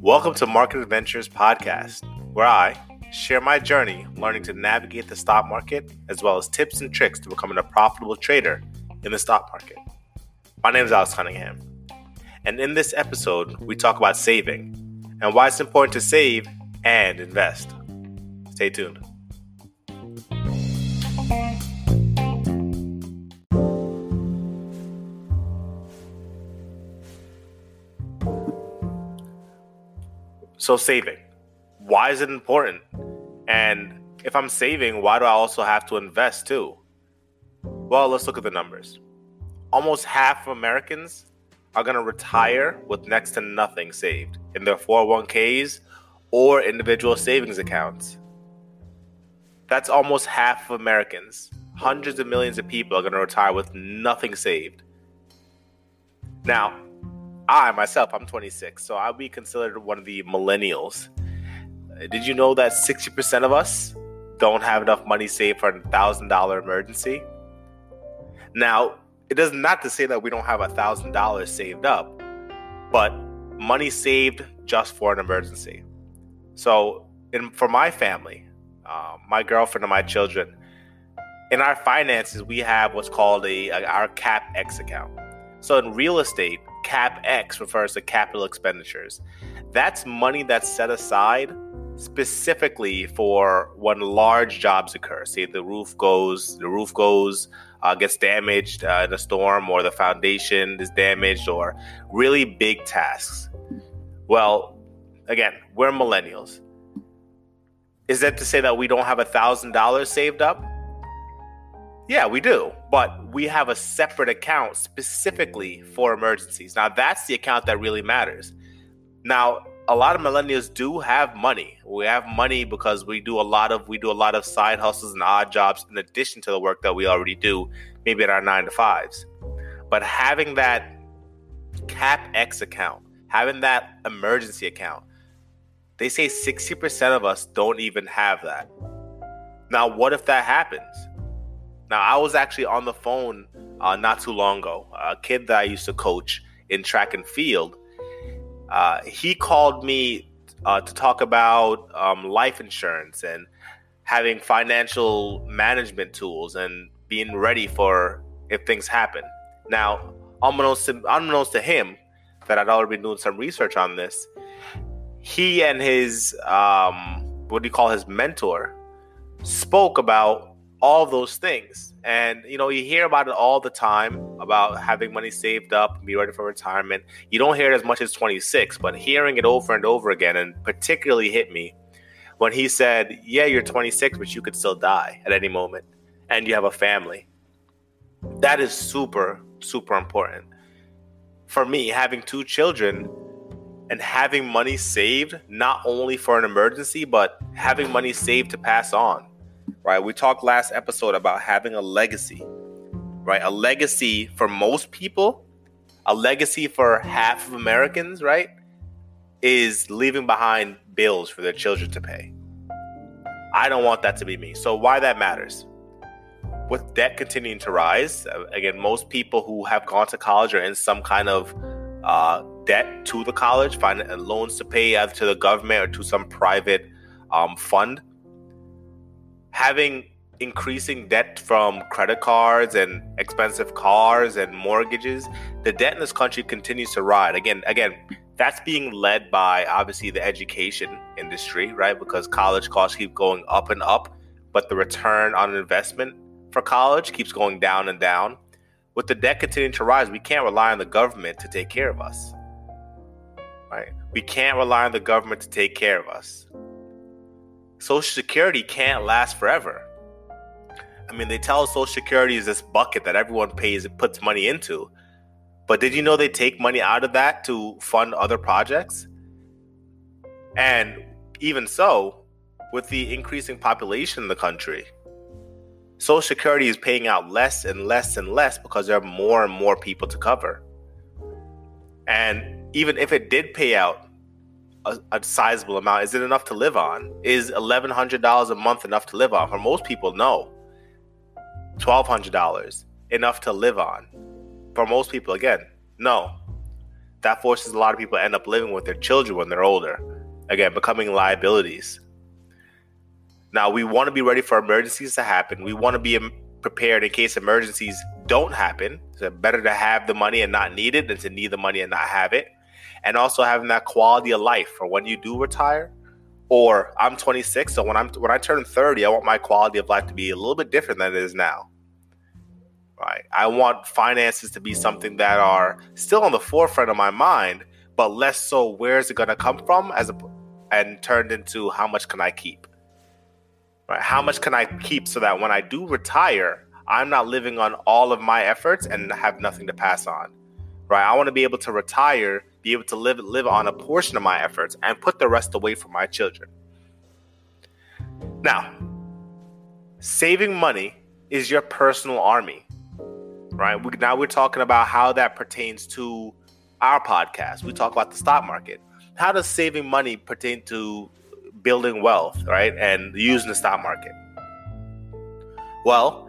Welcome to Market Adventures Podcast, where I share my journey learning to navigate the stock market as well as tips and tricks to becoming a profitable trader in the stock market. My name is Alex Cunningham, and in this episode, we talk about saving and why it's important to save and invest. Stay tuned. So, saving. Why is it important? And if I'm saving, why do I also have to invest too? Well, let's look at the numbers. Almost half of Americans are going to retire with next to nothing saved in their 401ks or individual savings accounts. That's almost half of Americans. Hundreds of millions of people are going to retire with nothing saved. Now, I myself, I'm 26, so I'll be considered one of the millennials. Did you know that 60% of us don't have enough money saved for a $1,000 emergency? Now, it does not to say that we don't have a $1,000 saved up, but money saved just for an emergency. So, in, for my family, uh, my girlfriend and my children, in our finances, we have what's called a, a our CapEx account. So in real estate, CapEx refers to capital expenditures. That's money that's set aside specifically for when large jobs occur. Say the roof goes, the roof goes, uh, gets damaged uh, in a storm, or the foundation is damaged, or really big tasks. Well, again, we're millennials. Is that to say that we don't have a thousand dollars saved up? Yeah, we do, but we have a separate account specifically for emergencies. Now, that's the account that really matters. Now, a lot of millennials do have money. We have money because we do a lot of we do a lot of side hustles and odd jobs in addition to the work that we already do, maybe at our 9 to 5s. But having that CapEx account, having that emergency account, they say 60% of us don't even have that. Now, what if that happens? Now, I was actually on the phone uh, not too long ago. A kid that I used to coach in track and field, uh, he called me uh, to talk about um, life insurance and having financial management tools and being ready for if things happen. Now, unbeknownst to, unbeknownst to him, that I'd already been doing some research on this, he and his, um, what do you call his mentor, spoke about all those things. And you know, you hear about it all the time about having money saved up, be ready for retirement. You don't hear it as much as 26, but hearing it over and over again, and particularly hit me when he said, "Yeah, you're 26, but you could still die at any moment, and you have a family." That is super, super important. For me, having two children and having money saved, not only for an emergency, but having money saved to pass on right? We talked last episode about having a legacy, right? A legacy for most people, a legacy for half of Americans, right? Is leaving behind bills for their children to pay. I don't want that to be me. So, why that matters? With debt continuing to rise, uh, again, most people who have gone to college are in some kind of uh, debt to the college, find loans to pay either to the government or to some private um, fund having increasing debt from credit cards and expensive cars and mortgages, the debt in this country continues to rise. Again, again, that's being led by obviously the education industry, right? Because college costs keep going up and up, but the return on investment for college keeps going down and down. With the debt continuing to rise, we can't rely on the government to take care of us. Right? We can't rely on the government to take care of us. Social Security can't last forever. I mean, they tell Social Security is this bucket that everyone pays and puts money into. But did you know they take money out of that to fund other projects? And even so, with the increasing population in the country, Social Security is paying out less and less and less because there are more and more people to cover. And even if it did pay out a, a sizable amount. Is it enough to live on? Is eleven hundred dollars a month enough to live on? For most people, no. Twelve hundred dollars enough to live on. for most people, again, no. That forces a lot of people to end up living with their children when they're older. Again, becoming liabilities. Now, we want to be ready for emergencies to happen. We want to be prepared in case emergencies don't happen. It's better to have the money and not need it than to need the money and not have it. And also having that quality of life for when you do retire. Or I'm 26, so when I'm when I turn 30, I want my quality of life to be a little bit different than it is now. Right? I want finances to be something that are still on the forefront of my mind, but less so where is it going to come from as a and turned into how much can I keep? Right? How much can I keep so that when I do retire, I'm not living on all of my efforts and have nothing to pass on. Right? I want to be able to retire, be able to live live on a portion of my efforts and put the rest away for my children. Now, saving money is your personal army. Right? We, now we're talking about how that pertains to our podcast. We talk about the stock market. How does saving money pertain to building wealth, right? And using the stock market. Well,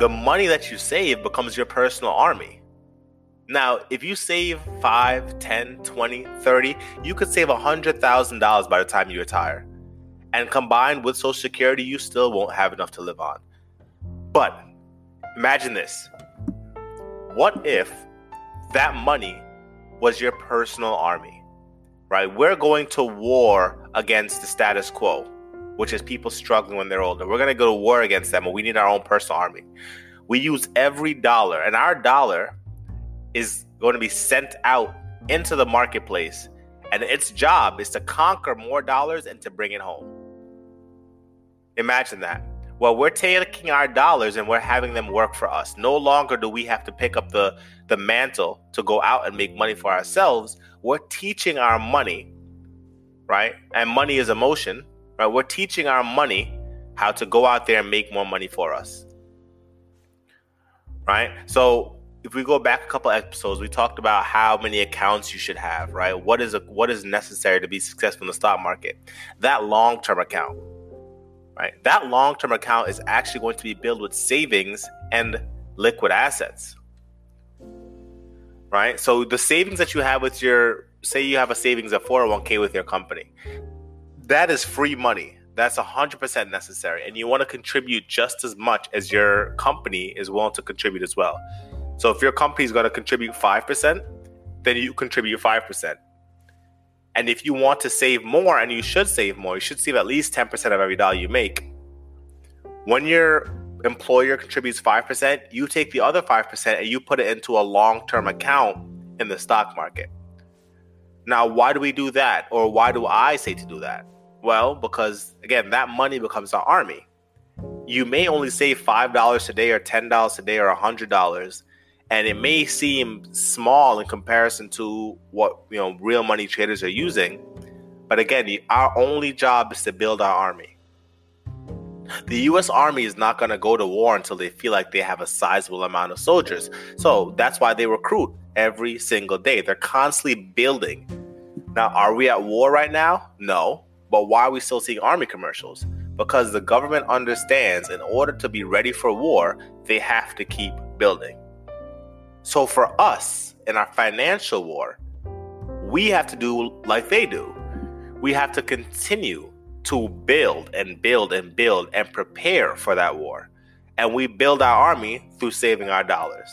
the money that you save becomes your personal army. Now, if you save 5, 10, 20, 30, you could save $100,000 by the time you retire. And combined with Social Security, you still won't have enough to live on. But imagine this what if that money was your personal army? Right? We're going to war against the status quo, which is people struggling when they're older. We're going to go to war against them, and we need our own personal army. We use every dollar, and our dollar is going to be sent out into the marketplace, and its job is to conquer more dollars and to bring it home. Imagine that. Well, we're taking our dollars and we're having them work for us. No longer do we have to pick up the, the mantle to go out and make money for ourselves. We're teaching our money right? And money is emotion, right? We're teaching our money how to go out there and make more money for us, right? So if we go back a couple episodes, we talked about how many accounts you should have, right? What is a, what is necessary to be successful in the stock market? That long term account, right? That long term account is actually going to be built with savings and liquid assets, right? So the savings that you have with your say you have a savings of 401k with your company. That is free money. That's 100% necessary. And you want to contribute just as much as your company is willing to contribute as well. So if your company is going to contribute 5%, then you contribute 5%. And if you want to save more, and you should save more, you should save at least 10% of every dollar you make. When your employer contributes 5%, you take the other 5% and you put it into a long term account in the stock market. Now, why do we do that? Or why do I say to do that? Well, because again, that money becomes an army. You may only save $5 today or $10 today or $100 and it may seem small in comparison to what, you know, real money traders are using. But again, our only job is to build our army. The US Army is not going to go to war until they feel like they have a sizable amount of soldiers. So that's why they recruit every single day. They're constantly building. Now, are we at war right now? No. But why are we still seeing army commercials? Because the government understands in order to be ready for war, they have to keep building. So for us in our financial war, we have to do like they do. We have to continue to build and build and build and prepare for that war. And we build our army through saving our dollars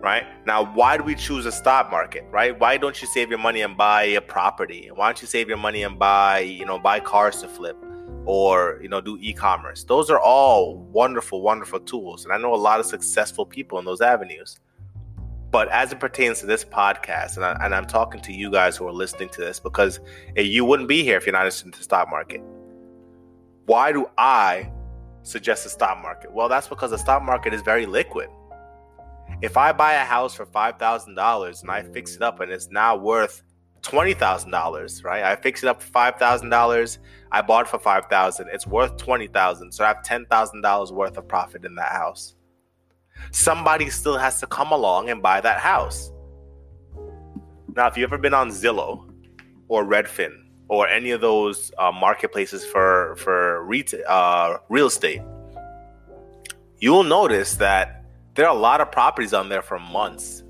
right? Now, why do we choose a stock market, right? Why don't you save your money and buy a property? Why don't you save your money and buy, you know, buy cars to flip or, you know, do e-commerce? Those are all wonderful, wonderful tools. And I know a lot of successful people in those avenues. But as it pertains to this podcast, and, I, am talking to you guys who are listening to this because eh, you wouldn't be here if you're not interested in the stock market. Why do I suggest the stock market? Well, that's because the stock market is very liquid if I buy a house for five thousand dollars and I fix it up and it's now worth twenty thousand dollars, right? I fix it up for five thousand dollars. I bought for five thousand. It's worth twenty thousand, so I have ten thousand dollars worth of profit in that house. Somebody still has to come along and buy that house. Now, if you've ever been on Zillow or Redfin or any of those uh, marketplaces for for retail uh, real estate, you'll notice that There are a lot of properties on there for months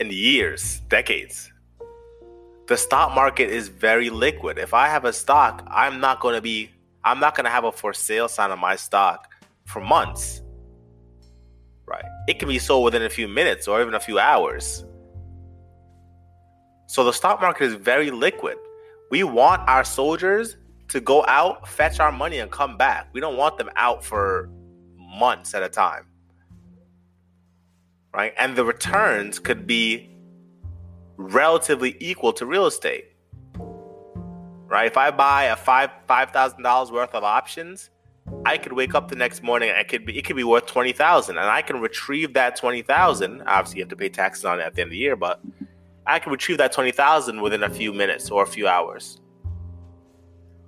and years, decades. The stock market is very liquid. If I have a stock, I'm not going to be I'm not going to have a for sale sign on my stock for months. Right? It can be sold within a few minutes or even a few hours. So the stock market is very liquid. We want our soldiers to go out, fetch our money, and come back. We don't want them out for months at a time. Right? And the returns could be relatively equal to real estate. Right? If I buy a five five thousand dollars worth of options, I could wake up the next morning and it could be it could be worth twenty thousand, and I can retrieve that twenty thousand. Obviously, you have to pay taxes on it at the end of the year, but I can retrieve that 20,000 within a few minutes or a few hours.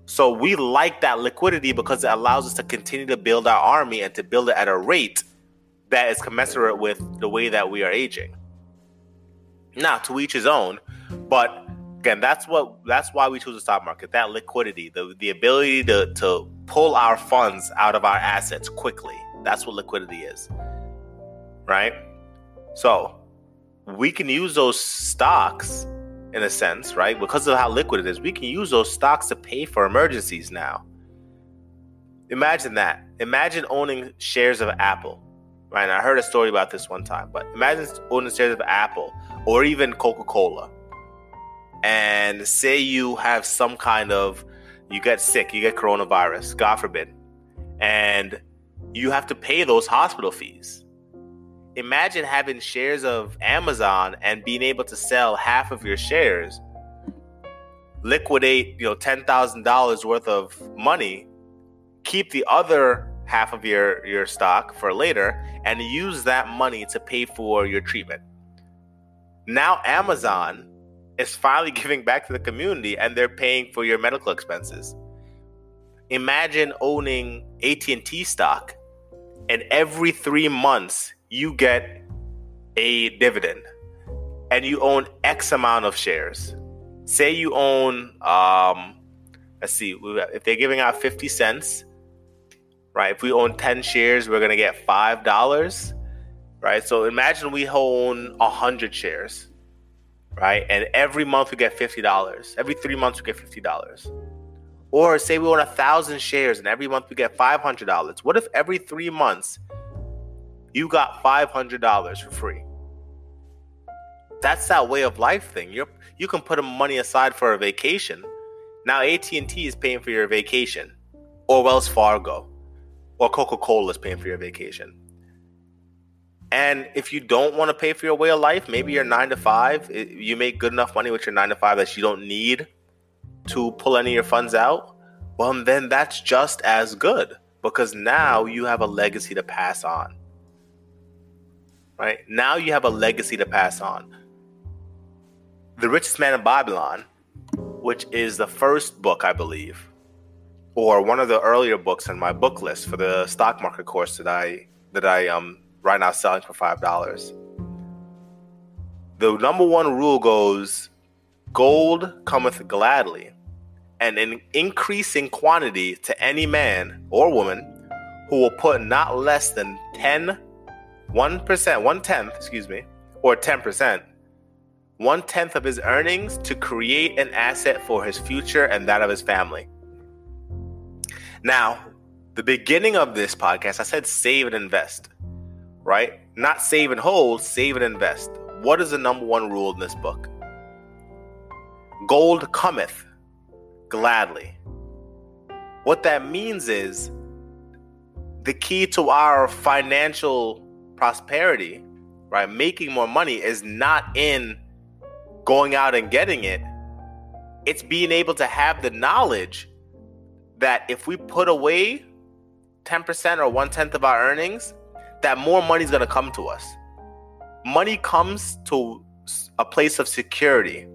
So we like that liquidity because it allows us to continue to build our army and to build it at a rate that is commensurate with the way that we are aging. Now, to each his own, but again, that's what that's why we choose the stock market. That liquidity, the the ability to to pull our funds out of our assets quickly. That's what liquidity is. Right? So, we can use those stocks in a sense, right? Because of how liquid it is, we can use those stocks to pay for emergencies now. Imagine that. Imagine owning shares of Apple, right? I heard a story about this one time, but imagine owning shares of Apple or even Coca Cola. And say you have some kind of, you get sick, you get coronavirus, God forbid, and you have to pay those hospital fees imagine having shares of Amazon and being able to sell half of your shares, liquidate, you know, ten thousand dollars worth of money, keep the other half of your your stock for later, and use that money to pay for your treatment. Now Amazon is finally giving back to the community and they're paying for your medical expenses. Imagine owning AT&T stock and every 3 months you get a dividend and you own X amount of shares. Say you own, um, let's see, if they're giving out 50 cents, right? If we own 10 shares, we're going to get $5, right? So imagine we own 100 shares, right? And every month we get $50. Every three months we get $50. Or say we own a thousand shares and every month we get $500. What if every three months you got $500 for free. That's that way of life thing. You you can put money aside for a vacation. Now AT&T is paying for your vacation or Wells Fargo or Coca-Cola is paying for your vacation. And if you don't want to pay for your way of life, maybe you're 9 to 5, you make good enough money with your 9 to 5 that you don't need to pull any of your funds out, well then that's just as good because now you have a legacy to pass on right? Now you have a legacy to pass on. The Richest Man in Babylon, which is the first book, I believe, or one of the earlier books in my book list for the stock market course that I that I um right now selling for five dollars. The number one rule goes gold cometh gladly, and in increasing quantity to any man or woman who will put not less than ten 1%, one tenth, excuse me, or 10%, one tenth of his earnings to create an asset for his future and that of his family. Now, the beginning of this podcast, I said save and invest, right? Not save and hold, save and invest. What is the number one rule in this book? Gold cometh gladly. What that means is the key to our financial prosperity, right? Making more money is not in going out and getting it. It's being able to have the knowledge that if we put away 10% or one tenth of our earnings, that more money is going to come to us. Money comes to a place of security,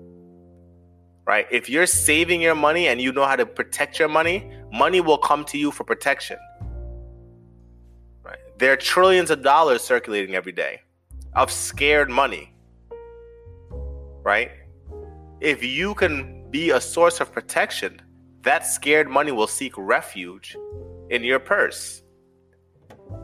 right? If you're saving your money and you know how to protect your money, money will come to you for protection. Right? There are trillions of dollars circulating every day of scared money. Right? If you can be a source of protection, that scared money will seek refuge in your purse.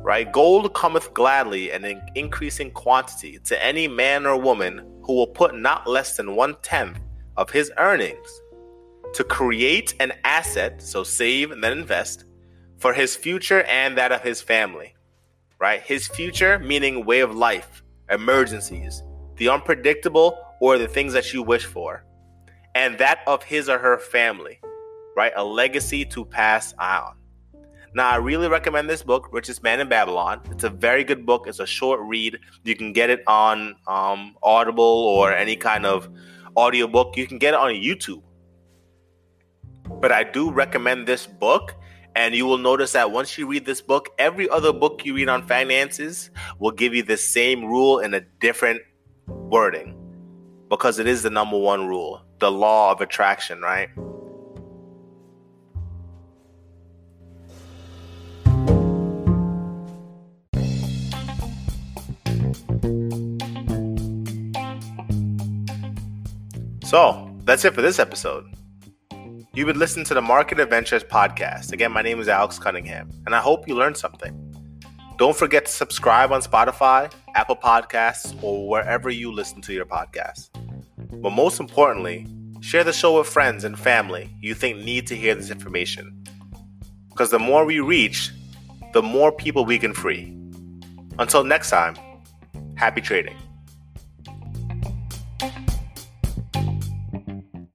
right? Gold cometh gladly and in increasing quantity to any man or woman who will put not less than one tenth of his earnings to create an asset, so save and then invest, for his future and that of his family, right? His future, meaning way of life, emergencies, the unpredictable, or the things that you wish for, and that of his or her family, right? A legacy to pass on. Now, I really recommend this book, Richest Man in Babylon. It's a very good book. It's a short read. You can get it on um, Audible or any kind of audiobook. You can get it on YouTube. But I do recommend this book. And you will notice that once you read this book, every other book you read on finances will give you the same rule in a different wording because it is the number one rule, the law of attraction, right? So that's it for this episode. You've been listening to the Market Adventures podcast. Again, my name is Alex Cunningham, and I hope you learned something. Don't forget to subscribe on Spotify, Apple Podcasts, or wherever you listen to your podcasts. But most importantly, share the show with friends and family you think need to hear this information. Because the more we reach, the more people we can free. Until next time, happy trading.